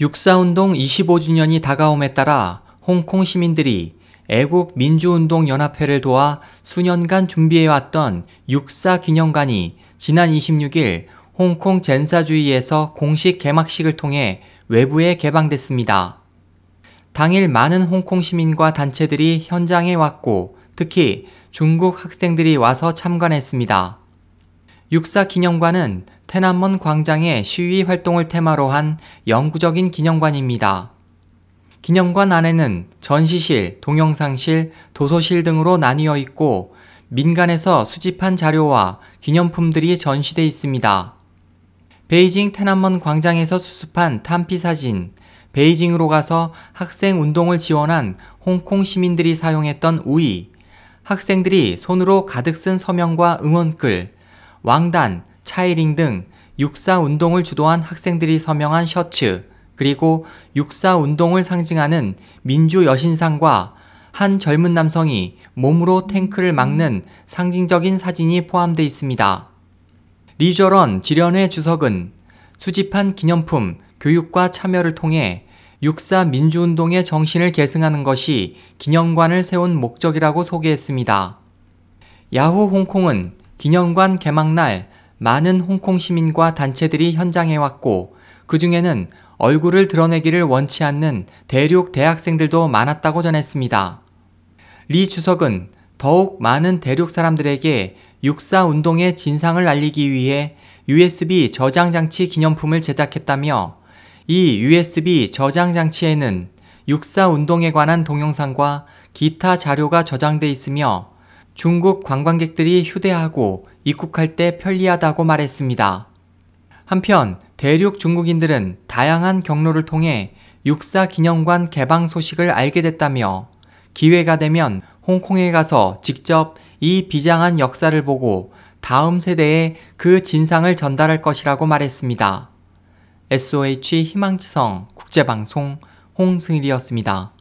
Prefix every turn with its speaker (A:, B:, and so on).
A: 육사운동 25주년이 다가옴에 따라 홍콩 시민들이 애국 민주운동 연합회를 도와 수년간 준비해왔던 육사 기념관이 지난 26일 홍콩 젠사주의에서 공식 개막식을 통해 외부에 개방됐습니다. 당일 많은 홍콩 시민과 단체들이 현장에 왔고 특히 중국 학생들이 와서 참관했습니다. 육사 기념관은 테난먼 광장의 시위 활동을 테마로 한 영구적인 기념관입니다. 기념관 안에는 전시실, 동영상실, 도서실 등으로 나뉘어 있고 민간에서 수집한 자료와 기념품들이 전시돼 있습니다. 베이징 테난먼 광장에서 수습한 탄피 사진, 베이징으로 가서 학생 운동을 지원한 홍콩 시민들이 사용했던 우이, 학생들이 손으로 가득 쓴 서명과 응원글, 왕단, 차이링 등 육사 운동을 주도한 학생들이 서명한 셔츠, 그리고 육사 운동을 상징하는 민주 여신상과 한 젊은 남성이 몸으로 탱크를 막는 상징적인 사진이 포함되어 있습니다. 리저런 지련회 주석은 수집한 기념품, 교육과 참여를 통해 육사 민주운동의 정신을 계승하는 것이 기념관을 세운 목적이라고 소개했습니다. 야후 홍콩은 기념관 개막날 많은 홍콩 시민과 단체들이 현장에 왔고 그 중에는 얼굴을 드러내기를 원치 않는 대륙 대학생들도 많았다고 전했습니다. 리 주석은 더욱 많은 대륙 사람들에게 육사 운동의 진상을 알리기 위해 USB 저장 장치 기념품을 제작했다며 이 USB 저장 장치에는 육사 운동에 관한 동영상과 기타 자료가 저장돼 있으며 중국 관광객들이 휴대하고 입국할 때 편리하다고 말했습니다. 한편 대륙 중국인들은 다양한 경로를 통해 육사 기념관 개방 소식을 알게 됐다며 기회가 되면 홍콩에 가서 직접 이 비장한 역사를 보고 다음 세대에 그 진상을 전달할 것이라고 말했습니다. SOH 희망지성 국제방송 홍승일이었습니다.